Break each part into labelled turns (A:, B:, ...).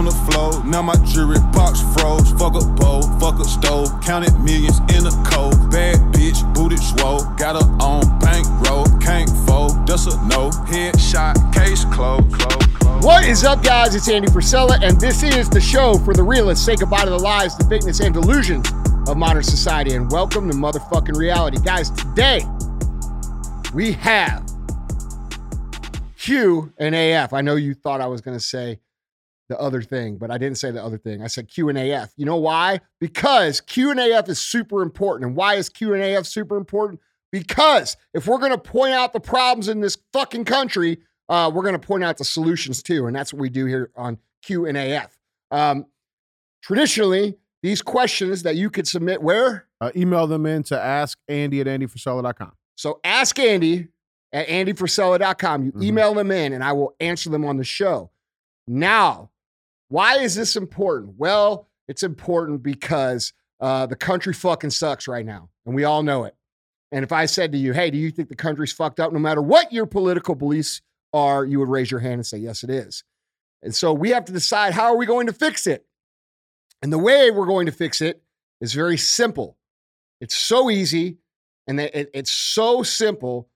A: on the floor. Now my jewelry box froze. Fuck a bowl, fuck a stove. Counted millions in a cold. Bad bitch, booty swole. Got her on bankroll. Can't fold, that's a no. Headshot, case closed. Close.
B: What is up, guys? It's Andy Frisella, and this is the show for the realists. Say goodbye to the lies, the fakeness, and delusions of modern society, and welcome to motherfucking reality. Guys, today we have Q and AF. I know you thought I was going to say the other thing, but I didn't say the other thing. I said Q and AF. You know why? Because Q and AF is super important. And why is Q and AF super important? Because if we're going to point out the problems in this fucking country, uh, we're going to point out the solutions too. And that's what we do here on Q and AF. Um, traditionally, these questions that you could submit where?
C: Uh, email them in to ask Andy at andyfrisella.com.
B: So ask Andy at andyfrisella.com. You
C: Mhm.
B: email them in and I will answer them on the show. Now, why is this important? Well, it's important because uh, the country fucking sucks right now, and we all know it. And if I said to you, hey, do you think the country's fucked up no matter what your political beliefs are, you would raise your hand and say, yes, it is. And so we have to decide how are we going to fix it? And the way we're going to fix it is very simple. It's so easy and it's so simple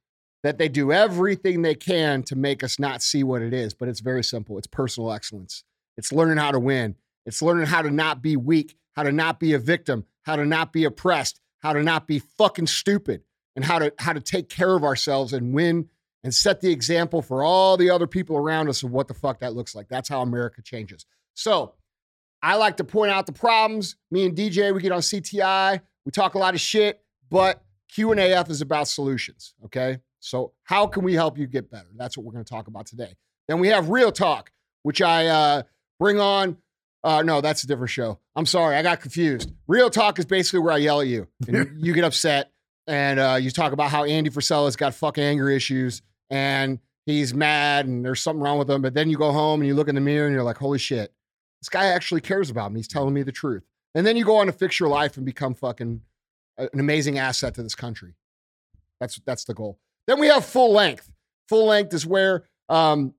B: that they do everything they can to make us not see what it is. But it's very simple. It's personal excellence. It's learning how to win. It's learning how to not be weak, how to not be a victim, how to not be oppressed, how to not be fucking stupid, and how to how to take care of ourselves and win and set the example for all the other people around us of what the fuck that looks like. That's how America changes. So I like to point out the problems. Me and DJ, we get on CTI, we talk a lot of shit, but Q and AF is about solutions. Okay. So how can we help you get better? That's what we're going to talk about today. Then we have Real Talk, which I uh, bring on. Uh, no, that's a different show. I'm sorry, I got confused. Real Talk is basically where I yell at you and you get upset and uh, you talk about how Andy Frisella's got fucking anger issues and he's mad and there's something wrong with him. But then you go home and you look in the mirror and you're like, holy shit, this guy actually cares about me. He's telling me the truth. And then you go on to fix your life and become fucking an amazing asset to this country. That's that's the goal. Then we have full length. Full length is where um,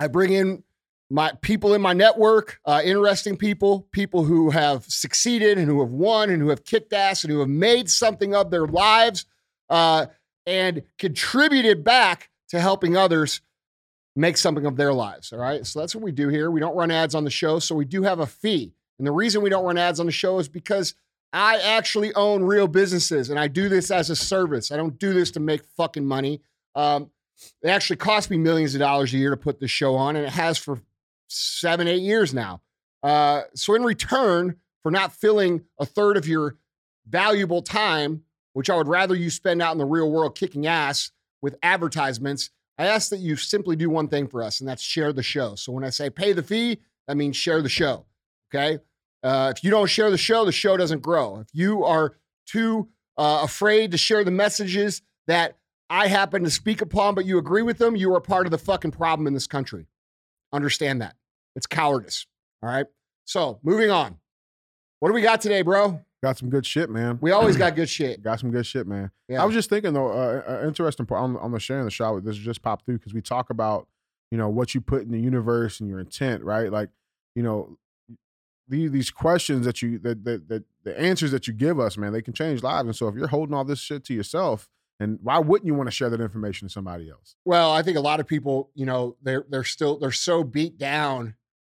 B: I bring in my people in my network, uh, interesting people, people who have succeeded and who have won and who have kicked ass and who have made something of their lives uh, and contributed back to helping others make something of their lives. All right. So that's what we do here. We don't run ads on the show. So we do have a fee. And the reason we don't run ads on the show is because I actually own real businesses and I do this as a service. I don't do this to make fucking money. Um, it actually costs me millions of dollars a year to put this show on, and it has for seven, eight years now. Uh, so, in return for not filling a third of your valuable time, which I would rather you spend out in the real world kicking ass with advertisements, I ask that you simply do one thing for us, and that's share the show. So, when I say pay the fee, that means share the show. Okay. Uh, if you don't share the show, the show doesn't grow. If you are too uh, afraid to share the messages that I happen to speak upon, but you agree with them, you are part of the fucking problem in this country. Understand that. It's cowardice. All right. So moving on. What do we got today, bro?
C: Got some good shit, man.
B: We always got good shit.
C: Got some good shit, man.
B: Yeah.
C: I was just thinking though, uh, uh, interesting part on, on the sharing the shot. This just popped through because we talk about you know what you put in the universe and your intent, right? Like you know these these questions that you that that, that the answers that you give us, man, they can change lives. And so if you're holding all this shit to yourself, and why wouldn't you want to share that information to somebody else?
B: Well, I think a lot of people, you know, they're they're still they're so beat down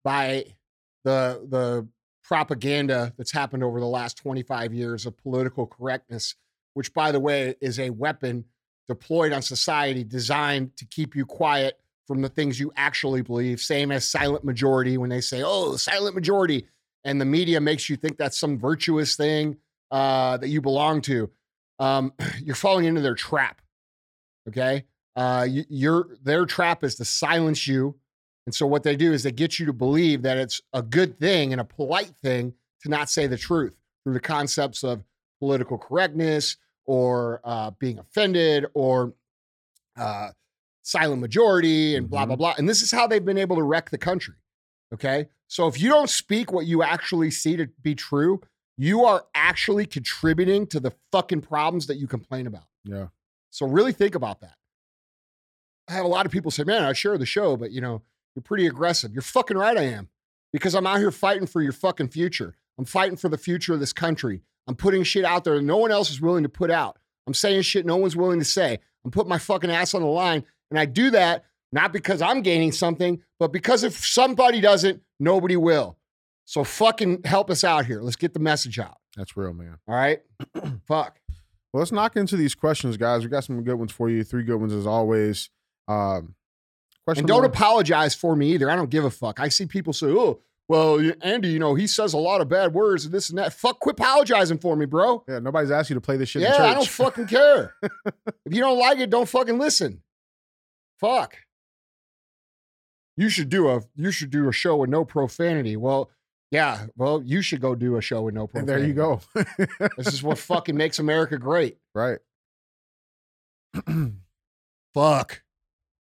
B: by the the propaganda that's happened over the last 25 years of political correctness, which by the way is a weapon deployed on society designed to keep you quiet from the things you actually believe, same as silent majority when they say, "Oh, silent majority." And the media makes you think that's some virtuous thing uh, that you belong to. Um, you're falling into their trap. Okay, uh, you, your their trap is to silence you, and so what they do is they get you to believe that it's a good thing and a polite thing to not say the truth through the concepts of political correctness or uh, being offended or uh, silent majority and blah blah blah. And this is how they've been able to wreck the country. Okay, so if you don't speak what you actually see to be true, you are actually contributing to the fucking problems that you complain about.
C: Yeah.
B: So really think about that. I have a lot of people say, "Man, I share the show, but you know, you're pretty aggressive." You're fucking right, I am. because I'm out here fighting for your fucking future. I'm fighting for the future of this country. I'm putting shit out there that no one else is willing to put out. I'm saying shit no one's willing to say. I'm putting my fucking ass on the line. And I do that not because I'm gaining something, but because if somebody doesn't, nobody will. So fucking help us out here. Let's get the message out.
C: That's real, man.
B: All right. Fuck.
C: Well, let's knock into these questions, guys. We got some good ones for you. Three good ones as always. Um, question
B: And don't
C: number-
B: apologize for me either. I don't give a fuck. I see people say, oh, well, Andy, you know, he says a lot of bad words and this and that. Fuck, quit apologizing for me, bro.
C: Yeah, nobody's asked you to play this shit in
B: Yeah. I don't fucking care. if you don't like it, don't fucking listen. Fuck. You should do a you should do a show with no profanity. Well, yeah, well, you should go do a show with no
C: and there you go.
B: This is what fucking makes America great.
C: right.
B: Fuck.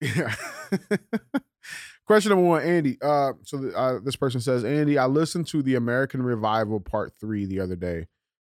C: Yeah. Question number one, Andy. Uh, so the, uh, this person says, Andy, I listened to the American Revival Part Three the other day.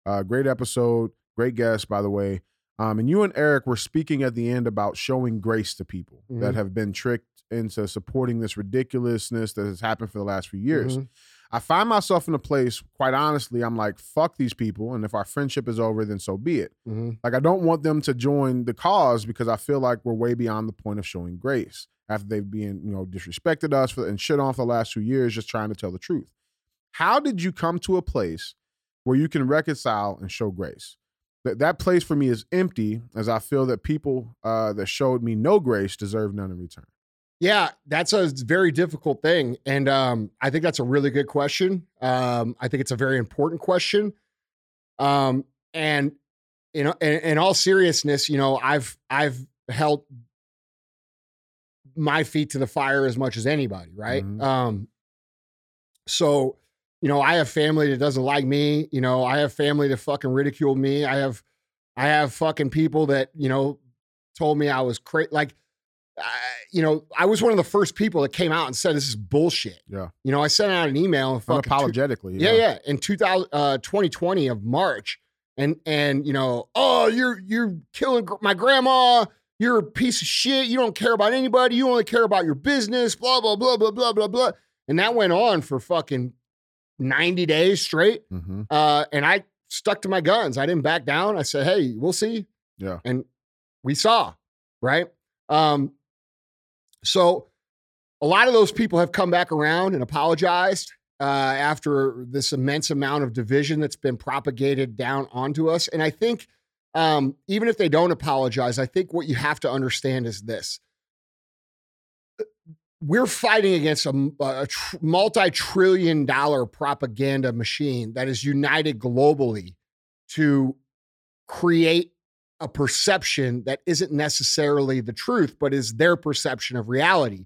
C: Uh, great episode, great guest, by the way. Um, and you and Eric were speaking at the end about showing grace to people that
B: Mhm.
C: have been tricked into supporting this ridiculousness that has happened for the last few years.
B: Mhm.
C: I find myself in a place, quite honestly, I'm like, fuck these people. And if our friendship is over, then so be it.
B: Mhm.
C: Like, I don't want them to join the cause because I feel like we're way beyond the point of showing grace after they've been, you know, disrespected us for, and shit on for the last two years, just trying to tell the truth. How did you come to a place where you can reconcile and show grace? That that place for me is empty, as I feel that people uh, that showed me no grace deserve none in return.
B: Yeah, that's a very difficult thing. And um, I think that's a really good question. Um, I think it's a very important question. Um, and you know, in, in all seriousness, you know, I've I've held my feet to the fire as much as anybody, right?
C: Mhm.
B: Um, so you know, I have family that doesn't like me. You know, I have family that fucking ridiculed me. I have I have fucking people that you know told me I was crazy. Like, I, you know, I was one of the first people that came out and said this is bullshit.
C: Yeah.
B: You know, I sent out an email apologetically. two- yeah, yeah, in 2000, uh, 2020 of March, and and you know, oh, you're you're killing gr- my grandma. You're a piece of shit. You don't care about anybody. You only care about your business. Blah blah blah blah blah blah blah. And that went on for fucking 90 days straight.
C: hmm
B: Uh, and I stuck to my guns. I didn't back down. I said, "Hey, we'll see."
C: Yeah.
B: And we saw, right? Um, so a lot of those people have come back around and apologized uh, after this immense amount of division that's been propagated down onto us. And I think um, even if they don't apologize, I think what you have to understand is this. We're fighting against a, a tr- multi-trillion dollar propaganda machine that is united globally to create a perception that isn't necessarily the truth, but is their perception of reality.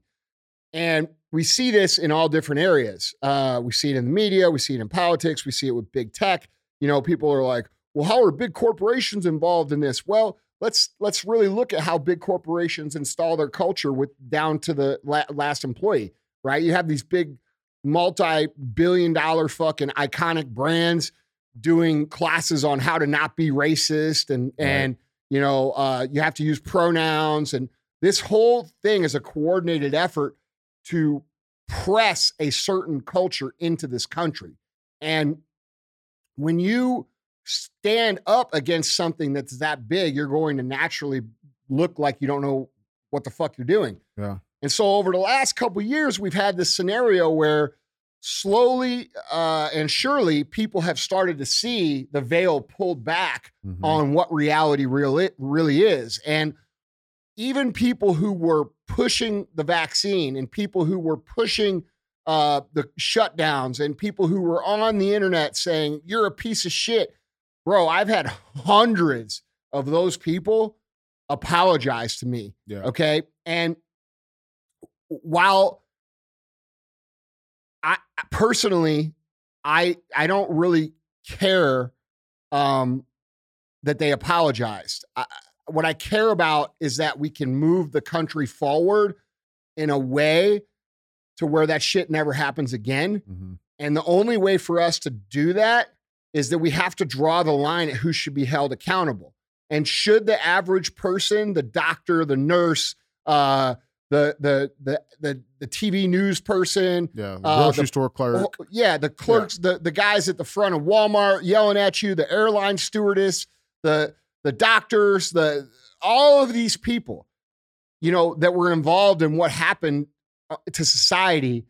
B: And we see this in all different areas. Uh, we see it in the media, we see it in politics, we see it with big tech. You know, people are like, well, how are big corporations involved in this? Well, let's let's really look at how big corporations install their culture with down to the la- last employee, right? You have these big multi-billion dollar fucking iconic brands doing classes on how to not be racist and
C: Right.
B: and you know uh, you have to use pronouns and this whole thing is a coordinated effort to press a certain culture into this country and when you stand up against something that's that big you're going to naturally look like you don't know what the fuck you're doing
C: Yeah.
B: and so over the last couple of years we've had this scenario where slowly uh, and surely people have started to see the veil pulled back
C: Mhm.
B: on what reality really, really is. And even people who were pushing the vaccine and people who were pushing uh, the shutdowns and people who were on the internet saying, you're a piece of shit. Bro, I've had hundreds of those people apologize to me.
C: Yeah.
B: Okay. And while I personally, I I don't really care um, that they apologized. I, what I care about is that we can move the country forward in a way to where that shit never happens again.
C: Mhm.
B: And the only way for us to do that is that we have to draw the line at who should be held accountable. And should the average person, the doctor, the nurse, uh, the the the the, the TV news person,
C: Yeah, the
B: Uh,
C: grocery
B: the-
C: store clerk.
B: Oh, yeah, the clerks, the the guys at the front of Walmart yelling at you, the airline stewardess, the the doctors, the all of these people, you know, that were involved in what happened uh, to society.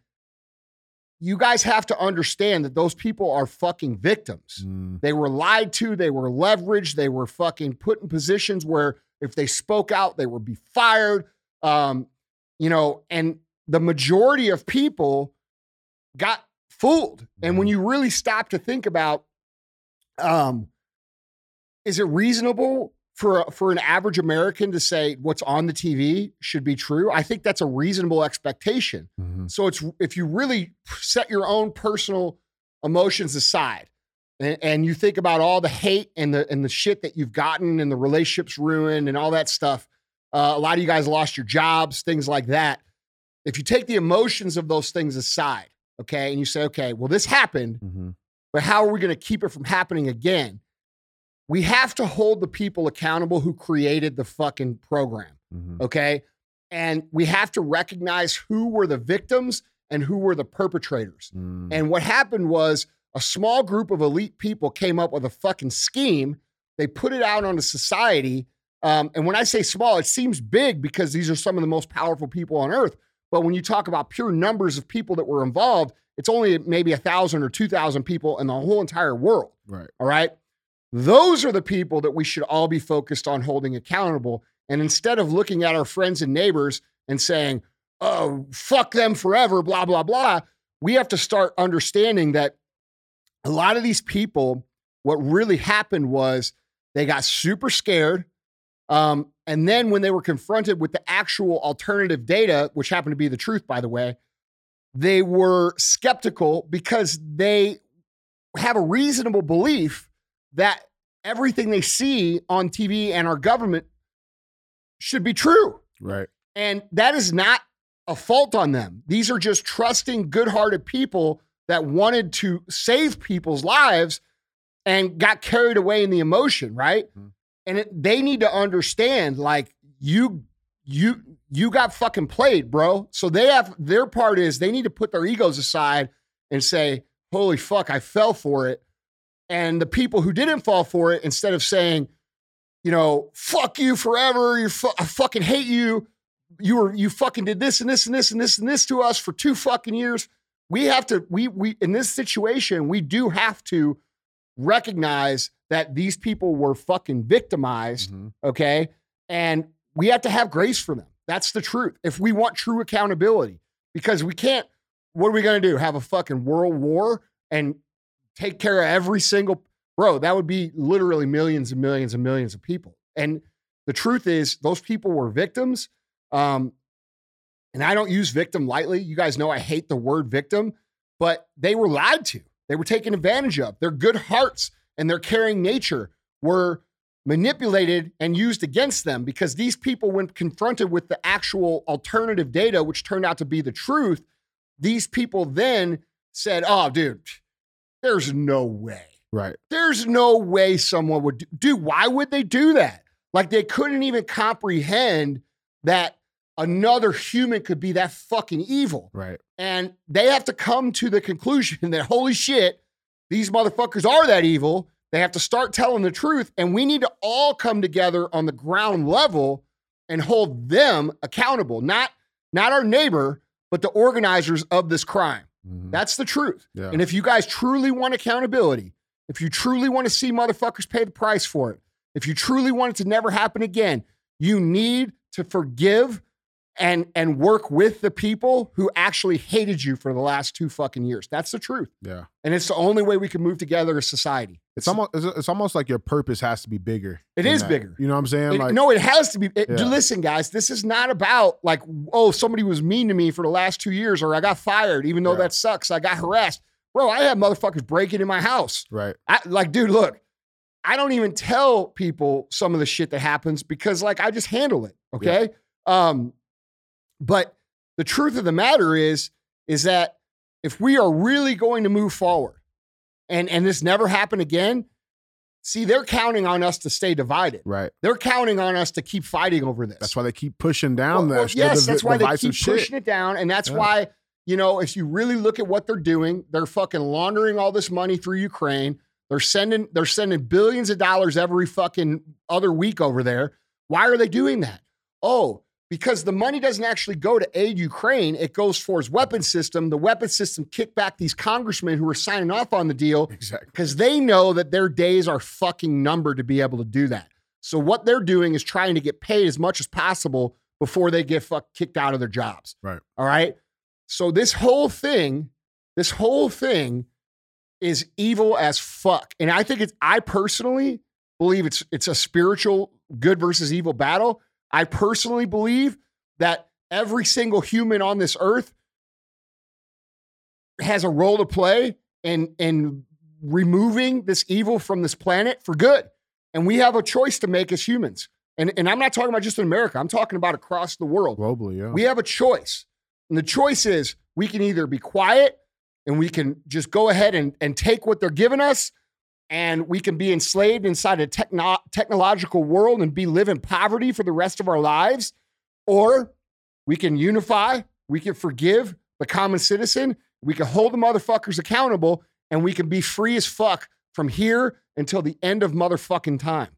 B: You guys have to understand that those people are fucking victims.
C: Mm,
B: They were lied to, they were leveraged, they were fucking put in positions where if they spoke out, they would be fired. Um, you know, and the majority of people got fooled. And when you really stop to think about, um, is it reasonable for for an average American to say what's on the TV should be true? I think that's a reasonable expectation.
C: mhm.
B: So it's if you really set your own personal emotions aside and, and you think about all the hate and the and the shit that you've gotten and the relationships ruined and all that stuff. Uh, a lot of you guys lost your jobs, things like that. If you take the emotions of those things aside, okay, and you say, okay, well, this happened,
C: Mhm.
B: but how are we going to keep it from happening again? We have to hold the people accountable who created the fucking program
C: Mhm.
B: okay? And we have to recognize who were the victims and who were the perpetrators.
C: Mm.
B: And what happened was a small group of elite people came up with a fucking scheme. They put it out onto society. Um, and when I say small, it seems big because these are some of the most powerful people on earth. But when you talk about pure numbers of people that were involved, it's only maybe a thousand or two thousand people in the whole entire world.
C: Right.
B: All right. Those are the people that we should all be focused on holding accountable. And instead of looking at our friends and neighbors and saying, oh, fuck them forever, blah, blah, blah, we have to start understanding that a lot of these people, what really happened was they got super scared. Um, and then when they were confronted with the actual alternative data, which happened to be the truth, by the way, they were skeptical because they have a reasonable belief that everything they see on TV and our government should be true.
C: Right.
B: And that is not a fault on them. These are just trusting, good hearted people that wanted to save people's lives and got carried away in the emotion, right?
C: Mhm.
B: And it, they need to understand like you you you got fucking played, bro. So they have their part is they need to put their egos aside and say, "Holy fuck, I fell for it." And the people who didn't fall for it instead of saying, you know, fuck you forever, you fu- I fucking hate you. You were you fucking did this and this and this and this and this to us for two fucking years. We have to we we in this situation, we do have to recognize that these people were fucking victimized,
C: Mhm.
B: okay? And we have to have grace for them. That's the truth. If we want true accountability, because we can't, what are we gonna do? Have a fucking world war and take care of every single bro? That would be literally millions and millions and millions of people. And the truth is, those people were victims. Um, and I don't use victim lightly. You guys know I hate the word victim, but they were lied to. They were taken advantage of. Their good hearts and their caring nature were manipulated and used against them because these people, when confronted with the actual alternative data, which turned out to be the truth, these people then said, Oh, dude, there's no way.
C: Right.
B: There's no way someone would do, dude, why would they do that? Like they couldn't even comprehend that another human could be that fucking evil.
C: Right.
B: And they have to come to the conclusion that holy shit, these motherfuckers are that evil. They have to start telling the truth. And we need to all come together on the ground level and hold them accountable, not, not our neighbor, but the organizers of this crime.
C: Mhm.
B: That's the truth.
C: Yeah.
B: And if you guys truly want accountability, if you truly want to see motherfuckers pay the price for it, if you truly want it to never happen again, you need to forgive and and work with the people who actually hated you for the last two fucking years. That's the truth.
C: yeah.
B: And it's the only way we can move together as society.
C: It's almost it's, almost like your purpose has to be bigger.
B: It is
C: that.
B: bigger.
C: You know what I'm saying?
B: It-
C: like
B: no, it has to be. it-
C: Yeah.
B: Listen, guys, this is not about like, oh, somebody was mean to me for the last two years, or I got fired, even though
C: Yeah.
B: that sucks. I got harassed. Bro, I had motherfuckers breaking in my house.
C: right.
B: I, like, dude, look, I don't even tell people some of the shit that happens because, like, I just handle it. Okay. Um, but the truth of the matter is, is that if we are really going to move forward and and this never happen again, See, they're counting on us to stay divided.
C: Right.
B: They're counting on us to keep fighting over this.
C: That's why they keep pushing down
B: Well, well, yes,
C: the,
B: that's why they keep
C: shit.
B: pushing it down, and that's
C: Yeah.
B: why you know if you really look at what they're doing, they're fucking laundering all this money through Ukraine. They're sending they're sending billions of dollars every fucking other week over there. Why are they doing that? Oh, because the money doesn't actually go to aid Ukraine. It goes for his weapon system. The weapon system kicked back these congressmen who are signing off on the deal
C: Exactly.
B: because they know that their days are fucking numbered to be able to do that. So what they're doing is trying to get paid as much as possible before they get fuck kicked out of their jobs.
C: Right.
B: All right. So this whole thing, this whole thing is evil as fuck. And I think it's I personally believe it's it's a spiritual good versus evil battle. I personally believe that every single human on this earth has a role to play in in removing this evil from this planet for good. And we have a choice to make as humans. And, and I'm not talking about just in America, I'm talking about across the world.
C: Globally, yeah.
B: We have a choice. And the choice is we can either be quiet and we can just go ahead and, and take what they're giving us and we can be enslaved inside a techno- technological world and be live in poverty for the rest of our lives or we can unify we can forgive the common citizen we can hold the motherfuckers accountable and we can be free as fuck from here until the end of motherfucking time.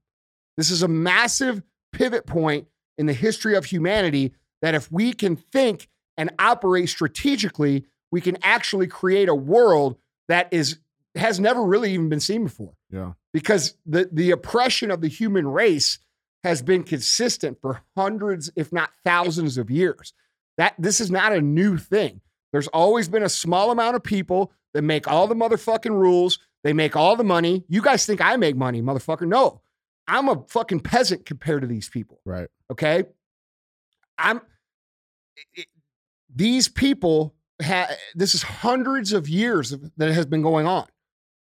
B: This is a massive pivot point in the history of humanity that if we can think and operate strategically, we can actually create a world that is has never really even been seen before.
C: yeah.
B: Because the the oppression of the human race has been consistent for hundreds, if not thousands of years. That this is not a new thing. There's always been a small amount of people that make all the motherfucking rules. They make all the money. You guys think I make money, motherfucker? No. I'm a fucking peasant compared to these people.
C: Right.
B: Okay. I'm it- these people have this is hundreds of years of, that has been going on.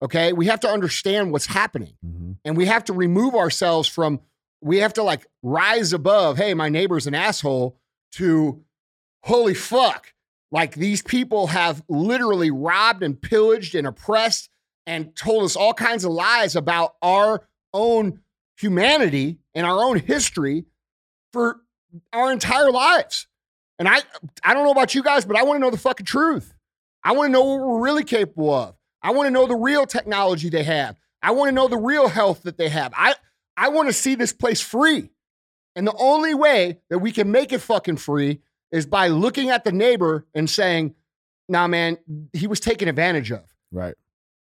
B: Okay. We have to understand what's happening
C: hmm
B: and we have to remove ourselves from, we have to like rise above, hey, my neighbor's an asshole, to holy fuck. Like these people have literally robbed and pillaged and oppressed and told us all kinds of lies about our own humanity and our own history for our entire lives. And I I don't know about you guys, but I want to know the fucking truth. I want to know what we're really capable of. I want to know the real technology they have. I want to know the real health that they have. I I want to see this place free. And the only way that we can make it fucking free is by looking at the neighbor and saying, "Nah, man, he was taken advantage of."
C: Right.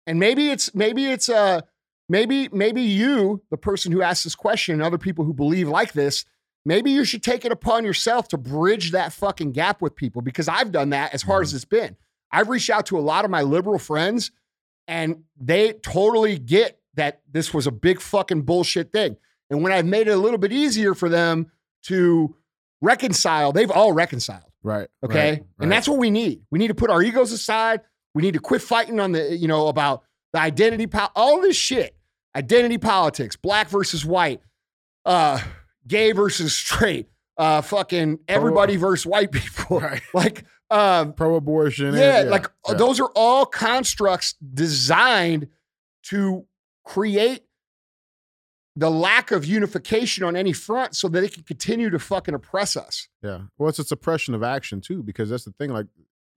B: And maybe it's maybe it's uh maybe maybe you, the person who asked this question, and other people who believe like this, maybe you should take it upon yourself to bridge that fucking gap with people because I've done that as hard as it's been. I've reached out to a lot of my liberal friends and they totally get that this was a big fucking bullshit thing. And when I've made it a little bit easier for them to reconcile, they've all reconciled.
C: Right.
B: Okay.
C: Right.
B: And that's what we need. We need to put our egos aside. We need to quit fighting on the, you know, about the identity, po- all this shit, identity politics, black versus white, uh, gay versus straight, uh, fucking everybody versus white people.
C: Right.
B: Like, um,
C: pro-abortion. and-
B: yeah, like uh,
C: yeah.
B: those are all constructs designed to create the lack of unification on any front so that they can continue to fucking oppress us.
C: Yeah. Well, it's a suppression of action too, because that's the thing. Like,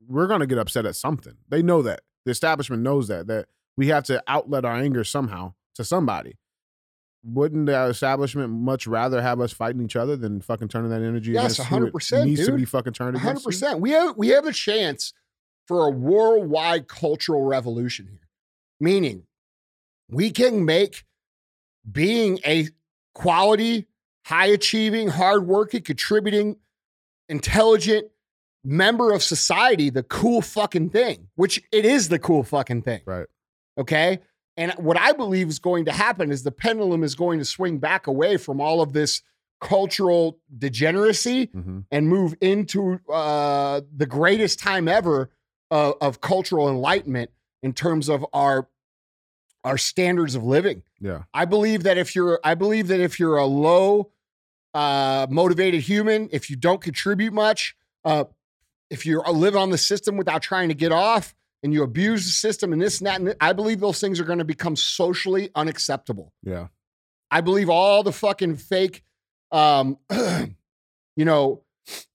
C: we're gonna get upset at something. They know that. The establishment knows that. That we have to outlet our anger somehow to somebody. Wouldn't the establishment much rather have us fighting each other than fucking turning that energy
B: Yes,
C: it
B: 100%,
C: needs to be fucking turned
B: hundred percent. We have we have a chance for a worldwide cultural revolution here. Meaning, we can make being a quality, high achieving, hardworking, contributing, intelligent member of society the cool fucking thing, which it is the cool fucking thing.
C: Right.
B: Okay. And what I believe is going to happen is the pendulum is going to swing back away from all of this cultural degeneracy
C: Mhm.
B: and move into uh, the greatest time ever of, of cultural enlightenment in terms of our our standards of living.
C: Yeah.
B: I believe that if you're I believe that if you're a low uh, motivated human, if you don't contribute much, uh, if you live on the system without trying to get off, and you abuse the system and this and that, and I believe those things are going to become socially unacceptable.
C: Yeah.
B: I believe all the fucking fake, um, you know,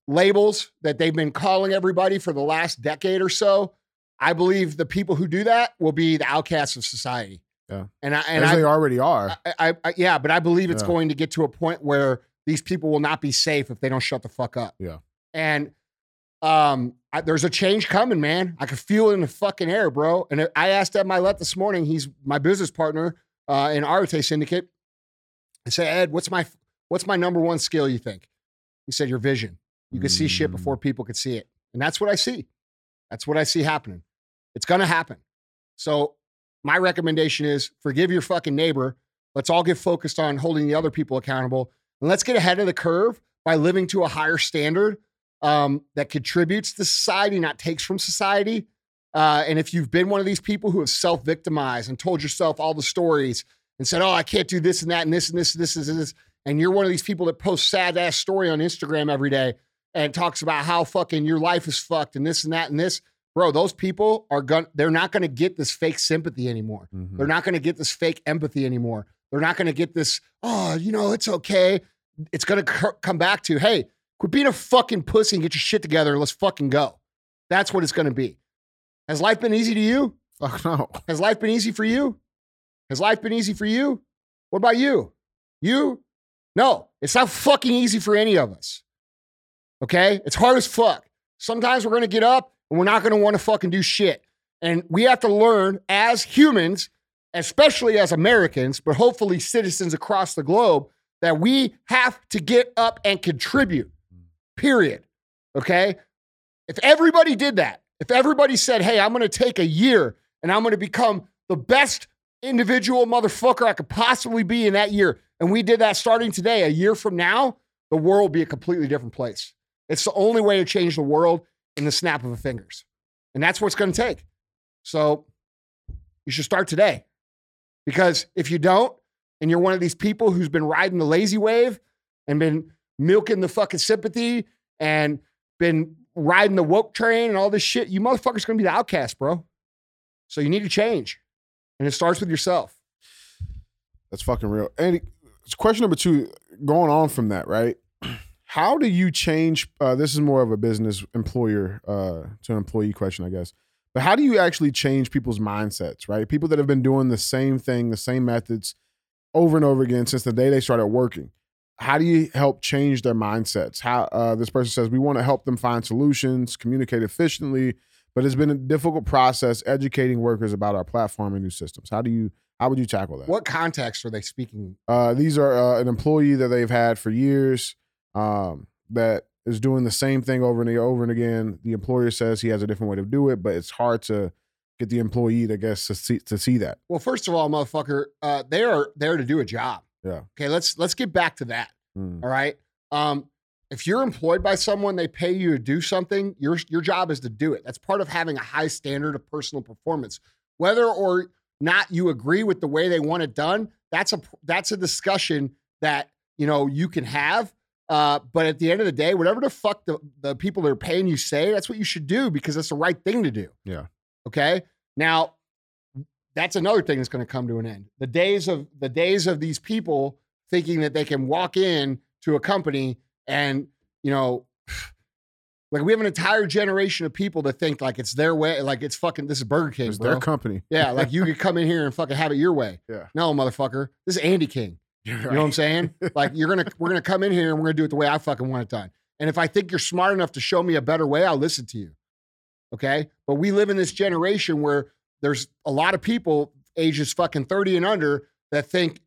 B: labels that they've been calling everybody for the last decade or so. I believe the people who do that will be the outcasts of society.
C: Yeah.
B: and I and
C: As
B: I,
C: they already are.
B: I, I, I yeah, but I believe it's
C: Yeah.
B: going to get to a point where these people will not be safe if they don't shut the fuck up.
C: Yeah.
B: And um, I, there's a change coming, man. I can feel it in the fucking air, bro. And I asked Ed Mylett this morning. He's my business partner uh, in Arete Syndicate. I said, Ed, what's my what's my number one skill? You think? He said, your vision. You can see shit
C: Mm.
B: before people could see it, and that's what I see. That's what I see happening. It's gonna happen. So my recommendation is forgive your fucking neighbor. Let's all get focused on holding the other people accountable. And let's get ahead of the curve by living to a higher standard um, that contributes to society, not takes from society. Uh, and if you've been one of these people who have self victimized and told yourself all the stories and said, oh, I can't do this and that and this and this and this and this, and you're one of these people that post sad ass story on Instagram every day and talks about how fucking your life is fucked and this and that and this, bro, those people are going to they're not going to get this fake sympathy anymore.
C: Mhm.
B: They're not going to get this fake empathy anymore. They're not going to get this, oh, you know, it's okay. It's going to come back to, hey, quit being a fucking pussy and get your shit together and let's fucking go. That's what it's going to be. Has life been easy to you?
C: Fuck no.
B: Has life been easy for you? Has life been easy for you? What about you? You? No, it's not fucking easy for any of us. Okay? It's hard as fuck. Sometimes we're gonna get up and we're not gonna wanna fucking do shit. And we have to learn as humans, especially as Americans, but hopefully citizens across the globe, that we have to get up and contribute, period. Okay? If everybody did that, if everybody said, hey, I'm gonna take a year and I'm gonna become the best individual motherfucker I could possibly be in that year, and we did that starting today, a year from now, the world will be a completely different place. It's the only way to change the world in the snap of a fingers. And that's what it's gonna take. So you should start today. Because if you don't, and you're one of these people who's been riding the lazy wave and been milking the fucking sympathy and been riding the woke train and all this shit, you motherfuckers gonna be the outcast, bro. So you need to change. And it starts with yourself.
C: That's fucking real. And question number two, going on from that, right? How do you change? Uh, this is more of a business employer uh, to employee question, I guess. But how do you actually change people's mindsets, right? People that have been doing the same thing, the same methods over and over again since the day they started working. How do you help change their mindsets? How uh, this person says we want to help them find solutions, communicate efficiently, but it's been a difficult process educating workers about our platform and new systems. How do you how would you tackle that?
B: What context are they speaking?
C: Uh, these are uh, an employee that they've had for years um, that is doing the same thing over and over and again. The employer says he has a different way to do it, but it's hard to get the employee, I guess, to see to see that.
B: Well, first of all, motherfucker, uh, they are there to do a job.
C: Yeah.
B: Okay, let's let's get back to that.
C: Mm.
B: All right. Um, if you're employed by someone, they pay you to do something. Your your job is to do it. That's part of having a high standard of personal performance. Whether or not you agree with the way they want it done, that's a that's a discussion that you know you can have. Uh, but at the end of the day, whatever the fuck the, the people that are paying you say, that's what you should do because that's the right thing to do.
C: Yeah.
B: Okay. Now, that's another thing that's going to come to an end. The days of the days of these people thinking that they can walk in to a company and you know, like we have an entire generation of people that think like it's their way, like it's fucking this is Burger King,
C: It's
B: bro.
C: their company.
B: yeah, like you could come in here and fucking have it your way.
C: Yeah.
B: No, motherfucker, this is Andy King.
C: You
B: You know what I'm saying? like you're gonna we're gonna come in here and we're gonna do it the way I fucking want it done. And if I think you're smart enough to show me a better way, I'll listen to you. Okay. But we live in this generation where there's a lot of people ages fucking 30 and under that think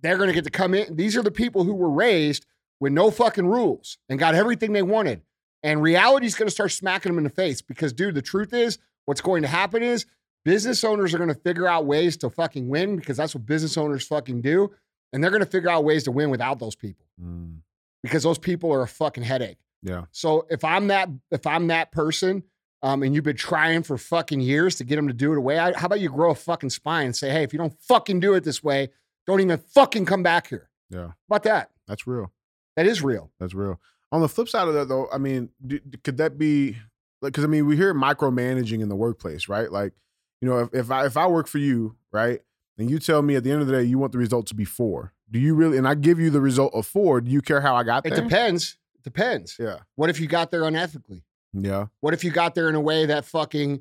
B: they're gonna get to come in. These are the people who were raised with no fucking rules and got everything they wanted. And reality's gonna start smacking them in the face because, dude, the truth is, what's going to happen is business owners are gonna figure out ways to fucking win because that's what business owners fucking do. And they're gonna figure out ways to win without those people
C: Mm.
B: because those people are a fucking headache.
C: Yeah.
B: So if I'm that if I'm that person, um, and you've been trying for fucking years to get them to do it away, I, how about you grow a fucking spine and say, hey, if you don't fucking do it this way, don't even fucking come back here.
C: Yeah.
B: How about that?
C: That's real.
B: That is real.
C: That's real. On the flip side of that, though, I mean, d- d- could that be like, because I mean we hear micromanaging in the workplace, right? Like, you know, if, if I if I work for you, right, and you tell me at the end of the day you want the result to be four, do you really? And I give you the result of four. Do you care how I got
B: It
C: there?
B: It depends. It depends.
C: Yeah,
B: What if you got there unethically?
C: Yeah.
B: What if you got there in a way that fucking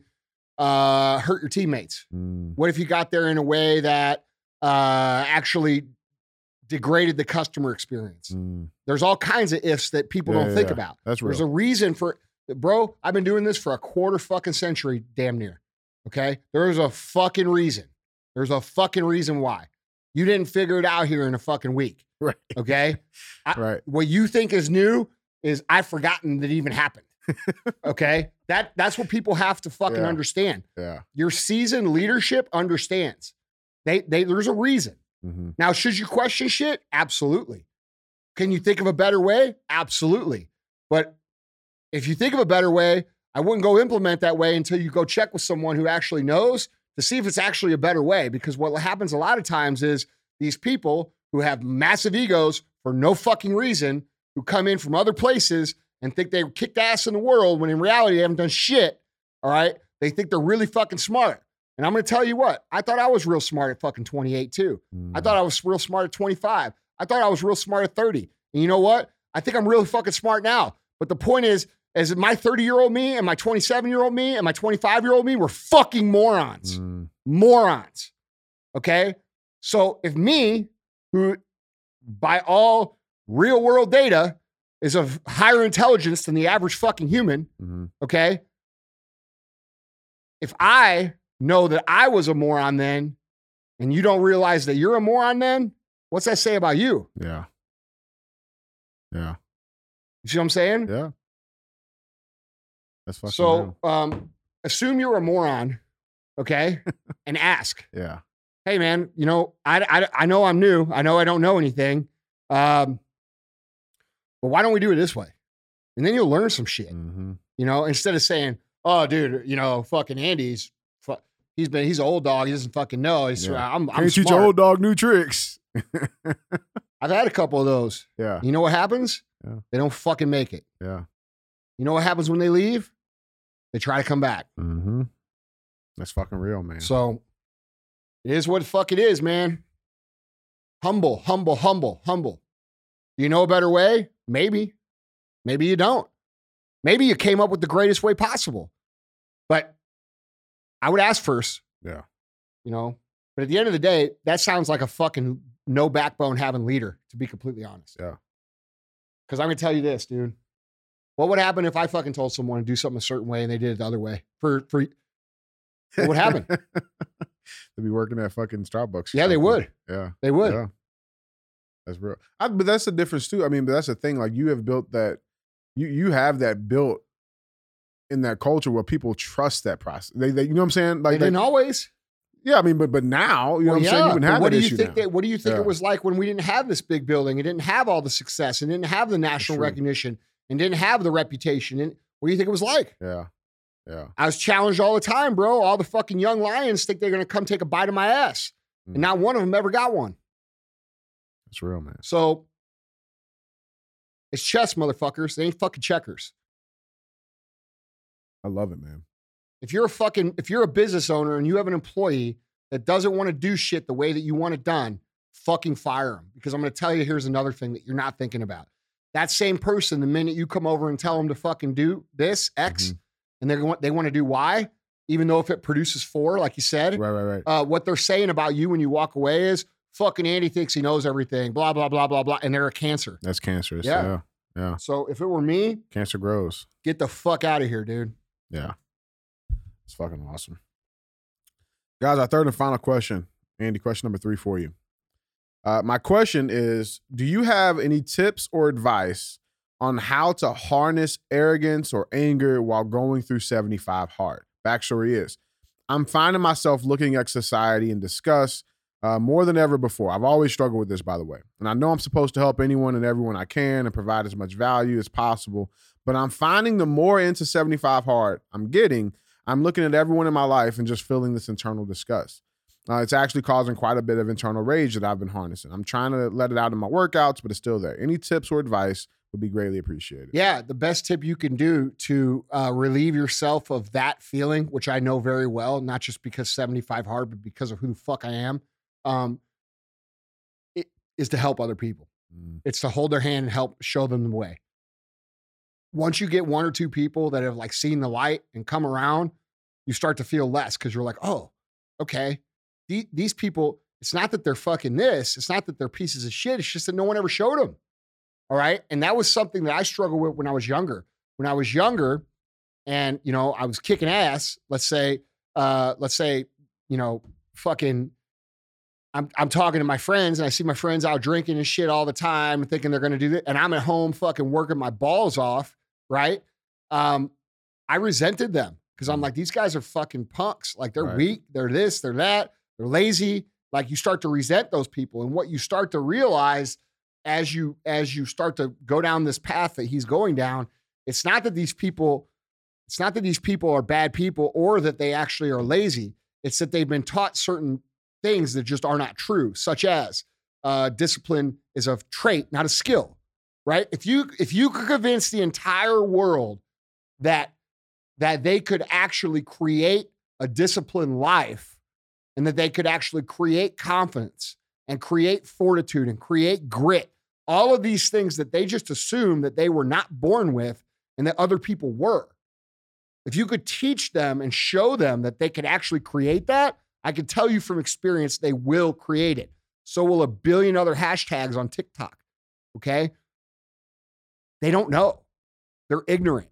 B: uh, hurt your teammates?
C: Mm,
B: What if you got there in a way that uh, actually degraded the customer experience?
C: mm.
B: There's all kinds of ifs that people
C: Yeah,
B: don't
C: yeah,
B: think
C: yeah.
B: about.
C: That's
B: There's a reason for, bro. I've been doing this for a quarter fucking century, damn near. Okay, there's a fucking reason. There's a fucking reason why you didn't figure it out here in a fucking week.
C: right,
B: Okay, I-
C: right.
B: what you think is new is I've forgotten that it even happened. Okay, that that's what people have to fucking
C: Yeah.
B: understand.
C: Yeah.
B: Your seasoned leadership understands. They they there's a reason.
C: hmm
B: Now, should you question shit? Absolutely. Can you think of a better way? Absolutely. But if you think of a better way, I wouldn't go implement that way until you go check with someone who actually knows to see if it's actually a better way. Because what happens a lot of times is these people who have massive egos for no fucking reason, who come in from other places and think they kicked ass in the world when in reality they haven't done shit. All right. They think they're really fucking smart. And I'm going to tell you what, I thought I was real smart at fucking 28 too. I thought I was real smart at 25. I thought I was real smart at 30. And you know what? I think I'm really fucking smart now. But the point is, is my 30 year old me and my 27 year old me and my 25 year old me were fucking morons.
C: Mm,
B: Morons. Okay. So if me, who by all real world data is of higher intelligence than the average fucking human,
C: mhm.
B: okay? If I know that I was a moron then and you don't realize that you're a moron then, what's that say about you?
C: Yeah. Yeah.
B: You see what I'm saying?
C: Yeah. That's fucking
B: so um, assume you're a moron, okay? and ask,
C: Yeah.
B: hey man, you know, I, I, I know I'm new. I know I don't know anything. Um, but why don't we do it this way? And then you'll learn some shit.
C: hmm
B: you know, instead of saying, "Oh, dude, you know, fucking Andy's, fu- he's been, he's an old dog, he doesn't fucking know." He's,
C: Yeah.
B: I'm, I'm
C: Can't teach
B: smart.
C: an old dog new tricks.
B: I've had a couple of those.
C: yeah.
B: You know what happens?
C: Yeah.
B: They don't fucking make it.
C: Yeah.
B: You know what happens when they leave? They try to come back.
C: Mm-hmm. That's fucking real, man.
B: So it is what the fuck it is, man. Humble, humble, humble, humble. You know a better way? Maybe. Maybe you don't. Maybe you came up with the greatest way possible. But I would ask first.
C: Yeah.
B: You know, but at the end of the day, that sounds like a fucking no backbone having leader, to be completely honest.
C: Yeah.
B: Because I'm going to tell you this, dude. What would happen if I fucking told someone to do something a certain way and they did it the other way? For, for, what would happen?
C: They'd be working at fucking Starbucks.
B: Yeah, they would.
C: Yeah.
B: They would.
C: Yeah. That's real. I, but that's the difference too. I mean, but that's the thing. Like you have built that. You you have that built in that culture where people trust that process. They, they you know what I'm saying? Like, they,
B: didn't always.
C: yeah. I mean, but but now you know
B: Well,
C: what I'm saying. You
B: yeah,
C: have
B: what
C: that
B: do you think
C: now.
B: that? What do you think
C: Yeah.
B: it was like when we didn't have this big building? It didn't have all the success, and didn't have the national recognition, and didn't have the reputation. And what do you think it was like?
C: yeah. Yeah.
B: I was challenged all the time, bro. All the fucking young lions think they're gonna come take a bite of my ass,
C: Mm.
B: and not one of them ever got one.
C: It's real, man.
B: So it's chess, motherfuckers. They ain't fucking checkers.
C: I love it, man.
B: If you're a fucking, if you're a business owner and you have an employee that doesn't want to do shit the way that you want it done, fucking fire them. Because I'm going to tell you, here's another thing that you're not thinking about. That same person, the minute you come over and tell them to fucking do this X,
C: Mhm.
B: and they're going, they want to do Y, even though if it produces four, like you said,
C: Right, right, right.
B: uh, what they're saying about you when you walk away is fucking Andy thinks he knows everything, blah blah blah blah blah, and they're a cancer.
C: That's cancerous.
B: Yeah.
C: Yeah. yeah.
B: So if it were me,
C: Cancer grows.
B: get the fuck out of here, dude.
C: Yeah. It's fucking awesome. Guys, our third and final question. Andy, question number three for you. Uh, my question is Do you have any tips or advice on how to harness arrogance or anger while going through 75 hard? Backstory is I'm finding myself looking at society in disgust uh, more than ever before. I've always struggled with this, by the way. And I know I'm supposed to help anyone and everyone I can and provide as much value as possible. But I'm finding the more into 75 hard I'm getting, I'm looking at everyone in my life and just feeling this internal disgust. Uh, it's actually causing quite a bit of internal rage that I've been harnessing. I'm trying to let it out in my workouts, but it's still there. Any tips or advice would be greatly appreciated.
B: Yeah, the best tip you can do to uh, relieve yourself of that feeling, which I know very well, not just because 75 hard, but because of who the fuck I am, um, it, is to help other people.
C: Mm,
B: It's to hold their hand and help show them the way. Once you get one or two people that have like seen the light and come around, you start to feel less because you're like, oh, okay. The- these people, it's not that they're fucking this, it's not that they're pieces of shit. It's just that no one ever showed them. All right. And that was something that I struggled with when I was younger. When I was younger and, you know, I was kicking ass, let's say, uh, let's say, you know, fucking I'm I'm talking to my friends and I see my friends out drinking and shit all the time thinking they're gonna do that. And I'm at home fucking working my balls off, right? Um, I resented them because I'm like, these guys are fucking punks. Like they're
C: Right.
B: weak, they're this, they're that, they're lazy. Like you start to resent those people. And what you start to realize as you as you start to go down this path that he's going down, it's not that these people, it's not that these people are bad people or that they actually are lazy. It's that they've been taught certain things that just are not true, such as uh, discipline is a trait, not a skill. Right? If you if you could convince the entire world that that they could actually create a disciplined life and that they could actually create confidence and create fortitude and create grit, all of these things that they just assume that they were not born with and that other people were. If you could teach them and show them that they could actually create that, I can tell you from experience they will create it. So will a billion other hashtags on TikTok. Okay. They don't know. They're ignorant.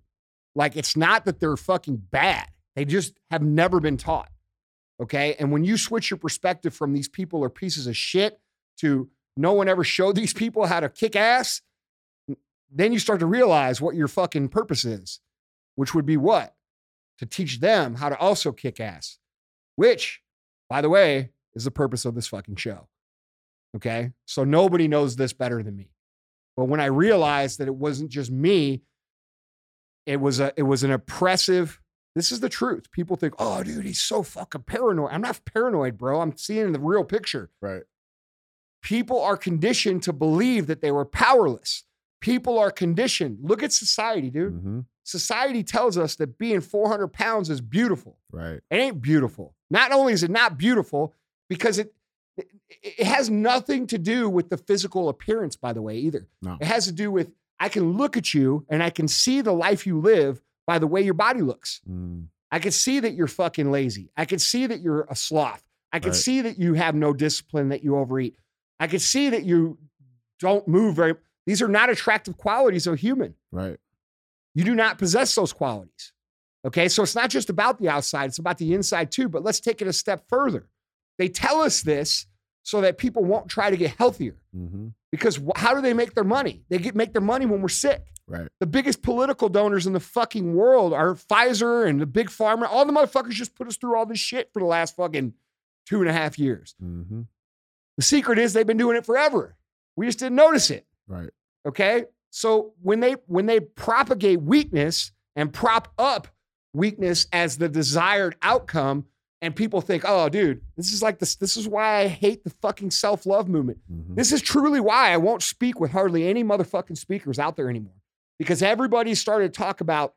B: Like it's not that they're fucking bad. They just have never been taught. Okay. And when you switch your perspective from these people are pieces of shit to no one ever showed these people how to kick ass, then you start to realize what your fucking purpose is, which would be what? To teach them how to also kick ass, which, by the way, is the purpose of this fucking show. Okay. So nobody knows this better than me. But when I realized that it wasn't just me, it was a it was an oppressive. This is the truth. People think, oh, dude, he's so fucking paranoid. I'm not paranoid, bro. I'm seeing the real picture.
C: Right.
B: People are conditioned to believe that they were powerless. People are conditioned. Look at society, dude.
C: hmm
B: Society tells us that being 400 pounds is beautiful.
C: Right.
B: It ain't beautiful. Not only is it not beautiful, because it it, has nothing to do with the physical appearance, by the way, either.
C: No.
B: It has to do with I can look at you and I can see the life you live by the way your body looks.
C: Mm,
B: I can see that you're fucking lazy. I can see that you're a sloth. I can
C: Right.
B: see that you have no discipline, that you overeat. I can see that you don't move very. These are not attractive qualities of a human.
C: right.
B: You do not possess those qualities. Okay. So it's not just about the outside, it's about the inside too. But let's take it a step further. They tell us this so that people won't try to get healthier.
C: hmm
B: Because how do they make their money? They get make their money when we're sick.
C: Right.
B: The biggest political donors in the fucking world are Pfizer and the big pharma. All the motherfuckers just put us through all this shit for the last fucking two and a half years.
C: hmm
B: The secret is they've been doing it forever. We just didn't notice it.
C: Right.
B: Okay. So when they when they propagate weakness and prop up weakness as the desired outcome, and people think, oh, dude, this is like this. This is why I hate the fucking self love movement.
C: hmm
B: This is truly why I won't speak with hardly any motherfucking speakers out there anymore because everybody started to talk about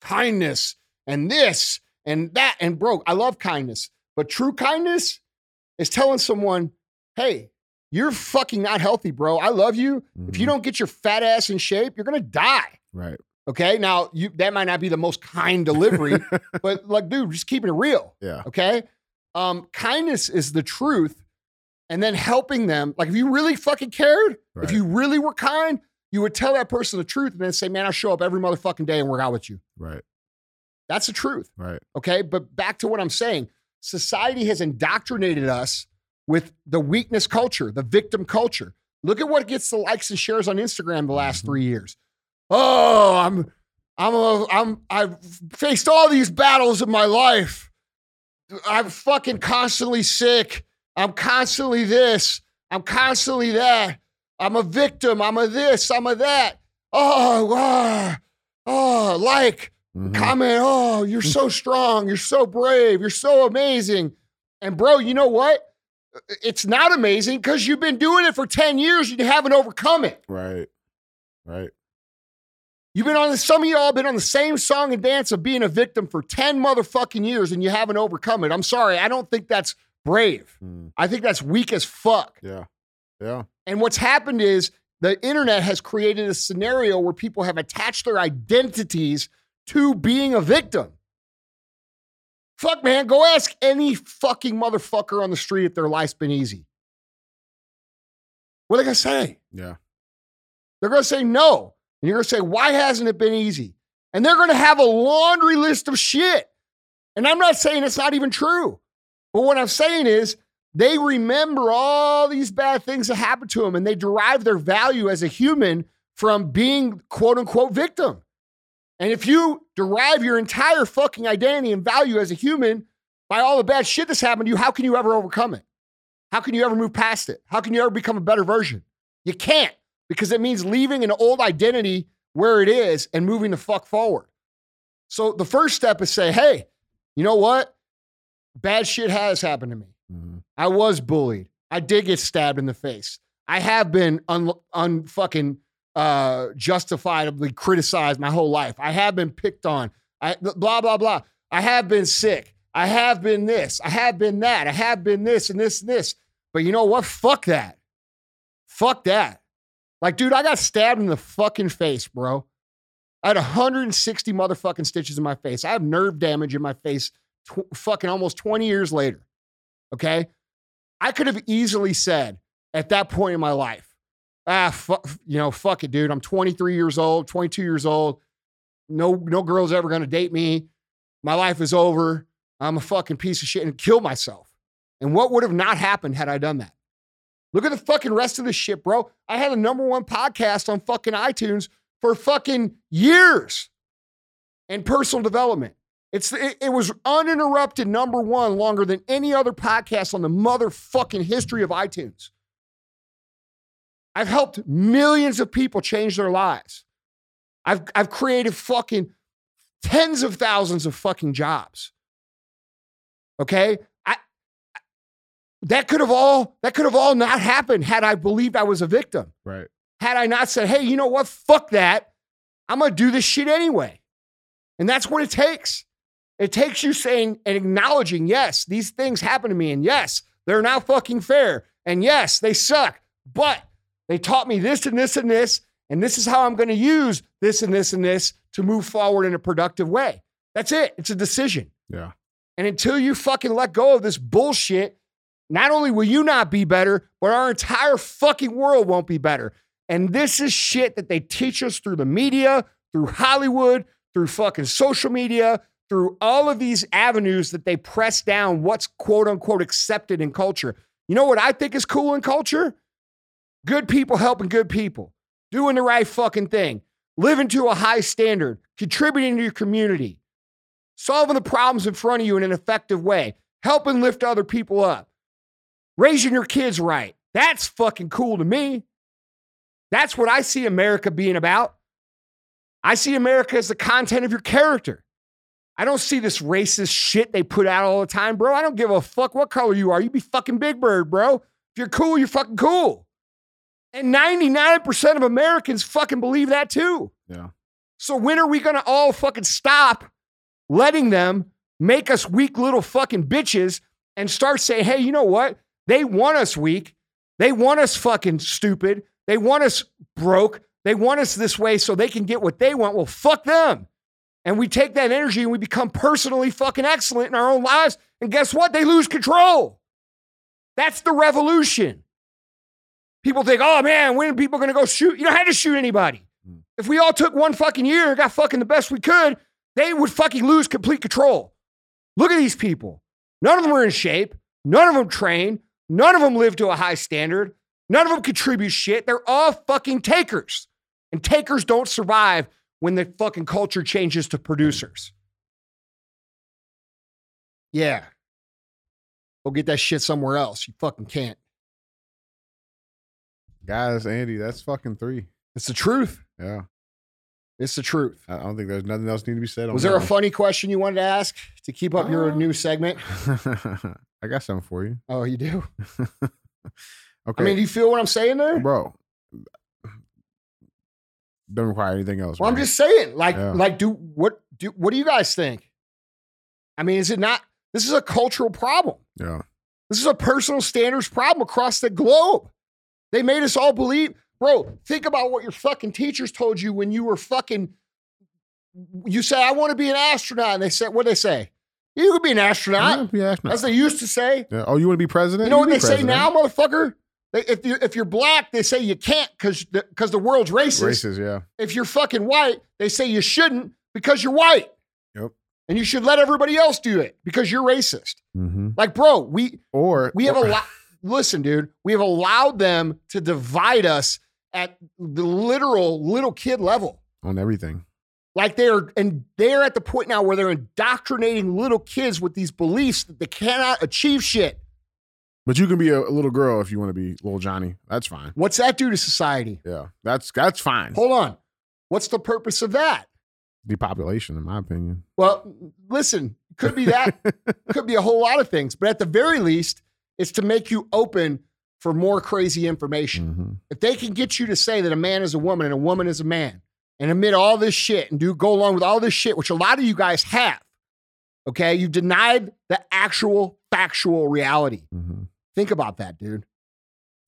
B: kindness and this and that. And bro, I love kindness, but true kindness is telling someone, hey, you're fucking not healthy, bro. I love you. If you
C: Mhm.
B: don't get your fat ass in shape, you're gonna die.
C: Right.
B: Okay. Now you that might not be the most kind delivery, but like, dude, just keeping it real.
C: Yeah.
B: Okay. Um, kindness is the truth. And then helping them, like if you really fucking cared,
C: Right.
B: if you really were kind, you would tell that person the truth and then say, man, I'll show up every motherfucking day and work out with you.
C: Right.
B: That's the truth.
C: Right.
B: Okay. But back to what I'm saying society has indoctrinated us with the weakness culture, the victim culture. Look at what gets the likes and shares on Instagram the last
C: Mhm.
B: three years. Oh, I'm, I'm, a, I'm, I've faced all these battles in my life. I'm fucking constantly sick. I'm constantly this. I'm constantly that. I'm a victim. I'm a this. I'm a that. Oh, ah, oh, like,
C: Mhm.
B: comment, oh, you're so strong, you're so brave, you're so amazing. And bro, you know what? It's not amazing because you've been doing it for 10 years and you haven't overcome it.
C: Right. Right.
B: You've been on the, some of y'all have been on the same song and dance of being a victim for 10 motherfucking years and you haven't overcome it. I'm sorry. I don't think that's brave.
C: Mm,
B: I think that's weak as fuck.
C: yeah. Yeah.
B: And what's happened is the internet has created a scenario where people have attached their identities to being a victim. Fuck, man, go ask any fucking motherfucker on the street if their life's been easy. What are they gonna say?
C: Yeah.
B: They're gonna say no. And you're gonna say, why hasn't it been easy? And they're gonna have a laundry list of shit. And I'm not saying it's not even true. But what I'm saying is they remember all these bad things that happened to them and they derive their value as a human from being quote unquote victim. And if you derive your entire fucking identity and value as a human by all the bad shit that's happened to you, how can you ever overcome it? How can you ever move past it? How can you ever become a better version? You can't because it means leaving an old identity where it is and moving the fuck forward. So the first step is say, hey, you know what? Bad shit has happened to me.
C: Mhm.
B: I was bullied. I did get stabbed in the face. I have been un, un fucking uh, justifiably criticized my whole life. I have been picked on. I blah blah blah. I have been sick. I have been this. I have been that. I have been this and this and this. But you know what? Fuck that. Fuck that. Like, dude, I got stabbed in the fucking face, bro. I had 160 motherfucking stitches in my face. I have nerve damage in my face tw- fucking almost 20 years later. Okay. I could have easily said at that point in my life, ah, fu- you know, fuck it, dude. I'm 23 years old, 22 years old. No, no girl's ever gonna date me. My life is over. I'm a fucking piece of shit and kill myself. And what would have not happened had I done that? Look at the fucking rest of this shit, bro. I had a number one podcast on fucking iTunes for fucking years and personal development. It's it, it was uninterrupted number one longer than any other podcast on the motherfucking history of iTunes. I've helped millions of people change their lives. I've I've created fucking tens of thousands of fucking jobs. Okay? I that could have all that could have all not happened had I believed I was a victim.
C: Right.
B: Had I not said, "Hey, you know what? Fuck that. I'm going to do this shit anyway." And that's what it takes. It takes you saying and acknowledging, yes, these things happen to me. And yes, they're not fucking fair. And yes, they suck. But they taught me this and this and this. And this is how I'm going to use this and this and this to move forward in a productive way. That's it. It's a decision.
C: Yeah.
B: And until you fucking let go of this bullshit, not only will you not be better, but our entire fucking world won't be better. And this is shit that they teach us through the media, through Hollywood, through fucking social media, through all of these avenues that they press down what's quote unquote accepted in culture. You know what I think is cool in culture? Good people helping good people, doing the right fucking thing, living to a high standard, contributing to your community, solving the problems in front of you in an effective way, helping lift other people up, raising your kids right. That's fucking cool to me. That's what I see America being about. I see America as the content of your character. I don't see this racist shit they put out all the time, bro. I don't give a fuck what color you are. You be fucking Big Bird, bro. If you're cool, you're fucking cool. And 99% of Americans fucking believe that too.
C: Yeah.
B: So when are we gonna all fucking stop letting them make us weak little fucking bitches and start saying, hey, you know what? They want us weak. They want us fucking stupid. They want us broke. They want us this way so they can get what they want. Well, fuck them. And we take that energy and we become personally fucking excellent in our own lives. And guess what? They lose control. That's the revolution. People think, oh man, when are people gonna go shoot? You don't have to shoot anybody.
C: Mm.
B: If we all took one fucking year and got fucking the best we could, they would fucking lose complete control. Look at these people. None of them are in shape. None of them train. None of them live to a high standard. None of them contribute shit. They're all fucking takers. And takers don't survive when the fucking culture changes to producers. Yeah. Go get that shit somewhere else. You fucking can't.
C: Guys, Andy, that's fucking three.
B: It's the truth.
C: Yeah.
B: It's the truth.
C: I don't think there's nothing else need to be said on
B: Was there a
C: that
B: funny question you wanted to ask to keep up your
C: Uh,
B: new segment?
C: one. I got something for you.
B: Oh, you do?
C: okay.
B: I mean, do you feel what I'm saying there?
C: bro. don't require anything else.
B: Well, I'm
C: man.
B: just saying, like,
C: Yeah.
B: like, do what do what do you guys think? I mean, is it not? This is a cultural problem.
C: yeah.
B: This is a personal standards problem across the globe. They made us all believe, bro. Think about what your fucking teachers told you when you were fucking. You say, "I want to be an astronaut," and they said, "What they say? You could be an astronaut."
C: Be astronaut.
B: As they used to say.
C: Yeah. Oh, you want to be president?
B: You know what they
C: be
B: say now, motherfucker? They, if you if you're black, they say you can't because because the world's racist.
C: Races, yeah.
B: If you're fucking white, they say you shouldn't because you're white.
C: Yep.
B: And you should let everybody else do it because you're racist.
C: Mm-hmm.
B: Like, bro, we
C: Or
B: we have
C: or-
B: a lot. Listen, dude, we have allowed them to divide us at the literal little kid level.
C: on everything.
B: Like they're and they're at the point now where they're indoctrinating little kids with these beliefs that they cannot achieve shit.
C: But you can be a, a little girl if you want to be little Johnny. That's fine.
B: What's that do to society?
C: Yeah, that's that's fine.
B: Hold on. What's the purpose of that?
C: Depopulation, in my opinion.
B: Well, listen, could be that, could be a whole lot of things, but at the very least, it's to make you open for more crazy information.
C: Mhm.
B: If they can get you to say that a man is a woman and a woman is a man and admit all this shit and do go along with all this shit, which a lot of you guys have, okay, you denied the actual factual reality.
C: Mhm.
B: Think about that, dude.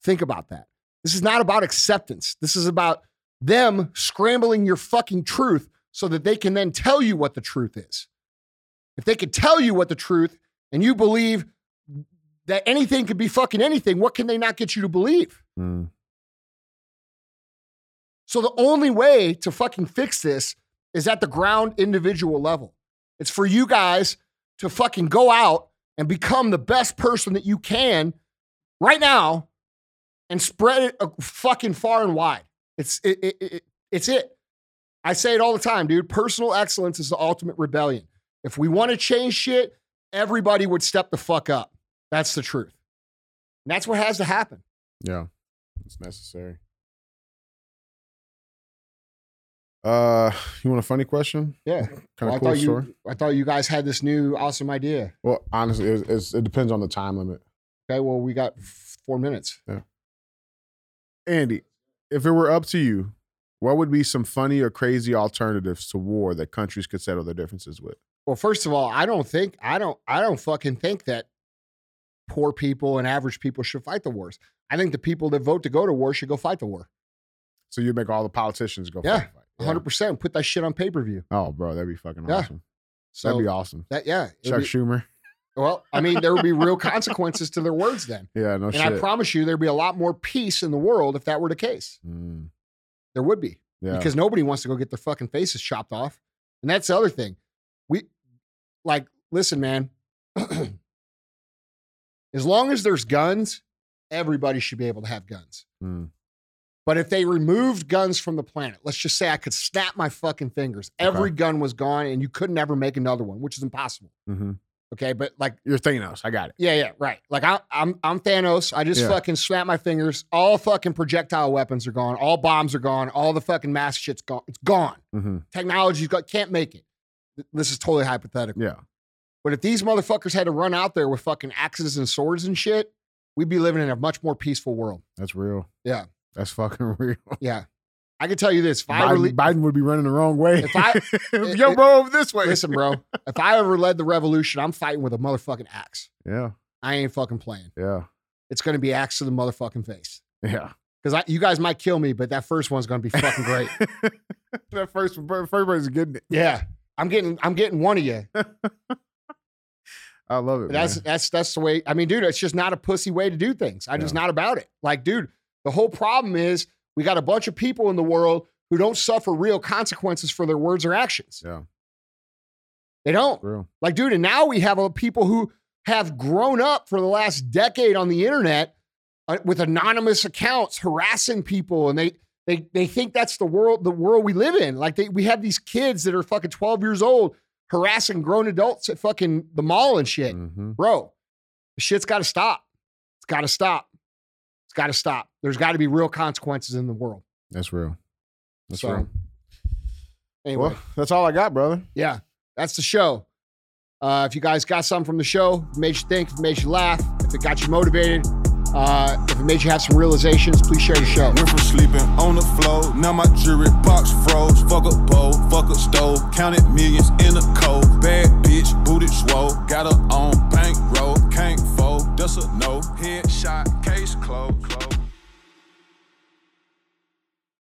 B: Think about that. This is not about acceptance. This is about them scrambling your fucking truth so that they can then tell you what the truth is. If they could tell you what the truth and you believe that anything could be fucking anything, what can they not get you to believe?
C: Mm.
B: So the only way to fucking fix this is at the ground individual level. It's for you guys to fucking go out and become the best person that you can right now and spread it uh, fucking far and wide. It's it, it, it, it's it. I say it all the time, dude. Personal excellence is the ultimate rebellion. If we want to change shit, everybody would step the fuck up. That's the truth. And that's what has to happen.
C: Yeah, it's necessary. Uh, you want a funny question?
B: Yeah.
C: Kind
B: Well, I
C: of cool
B: thought
C: story.
B: you I thought you guys had this new awesome idea.
C: Well, honestly, it's, it's, it depends on the time limit.
B: Okay, well, we got four minutes. Yeah.
C: Andy, if it were up to you, what would be some funny or crazy alternatives to war that countries could settle their differences with?
B: Well, first of all, I don't think I don't I don't fucking think that poor people and average people should fight the wars. I think the people that vote to go to war should go fight the war.
C: So you'd make all the politicians go
B: Yeah.
C: Yeah.
B: 100%. Put that shit on pay-per-view.
C: Oh, bro, that'd be fucking
B: Yeah.
C: awesome.
B: So
C: that'd be awesome.
B: that yeah.
C: Chuck
B: be-
C: Schumer.
B: well, I mean, there would be real consequences to their words then.
C: Yeah, no shit.
B: And
C: shit.
B: I promise you there'd be a lot more peace in the world if that were the case.
C: Mm,
B: There would be.
C: yeah.
B: because nobody wants to go get their fucking faces chopped off. And that's the other thing. We like, listen, man. as long as there's guns, everybody should be able to have guns.
C: Mm,
B: But if they removed guns from the planet, let's just say I could snap my fucking fingers, every gun was gone, and you couldn't ever make another one, which is impossible.
C: mhm.
B: Okay, but like,
C: You're Thanos. I got it.
B: yeah, yeah, right. Like I, I'm, I'm Thanos. I just
C: Yeah.
B: fucking snap my fingers. All fucking projectile weapons are gone. All bombs are gone. All the fucking mass shit's gone. It's gone.
C: hmm
B: technology's got can't make it. This is totally hypothetical.
C: Yeah.
B: But if these motherfuckers had to run out there with fucking axes and swords and shit, we'd be living in a much more peaceful world.
C: That's real.
B: Yeah.
C: That's fucking real.
B: Yeah. I can tell you this. If
C: Biden,
B: le-
C: Biden would be running the wrong way.
B: If I-
C: Yo, bro, over this way.
B: listen, bro, if I ever led the revolution, I'm fighting with a motherfucking axe.
C: Yeah.
B: I ain't fucking playing.
C: Yeah.
B: It's gonna be axe to the motherfucking face.
C: Yeah.
B: Because you guys might kill me, but that first one's gonna be fucking great.
C: that first first person's getting it.
B: yeah. I'm getting I'm getting one of you.
C: I love it.
B: But that's
C: man.
B: that's that's the way. I mean, dude, it's just not a pussy way to do things. I'm just not about it. Like, dude, the whole problem is we got a bunch of people in the world who don't suffer real consequences for their words or actions.
C: Yeah.
B: They don't.
C: real.
B: Like, dude, and now we have people who have grown up for the last decade on the internet uh, with anonymous accounts harassing people, and they they they think that's the world the world we live in. Like, they, we have these kids that are fucking 12 years old harassing grown adults at fucking the mall and shit
C: hmm
B: bro, the shit's got to stop. It's got to stop. It's got to stop. There's got to be real consequences in the world.
C: That's real. That's
B: So,
C: real.
B: Anyway,
C: Well, that's all I got, brother.
B: yeah, that's the show. Uh, if you guys got something from the show, made you think, made you laugh, if it got you motivated, Uh, if it made you have some realizations, please share the show.
A: Went from sleeping on the floor, now my jewelry box froze. Fuck a bowl, fuck a stove, counted millions in a cold. Bad bitch, booted swole, got her on bankroll, can't fold, that's a no. Headshot,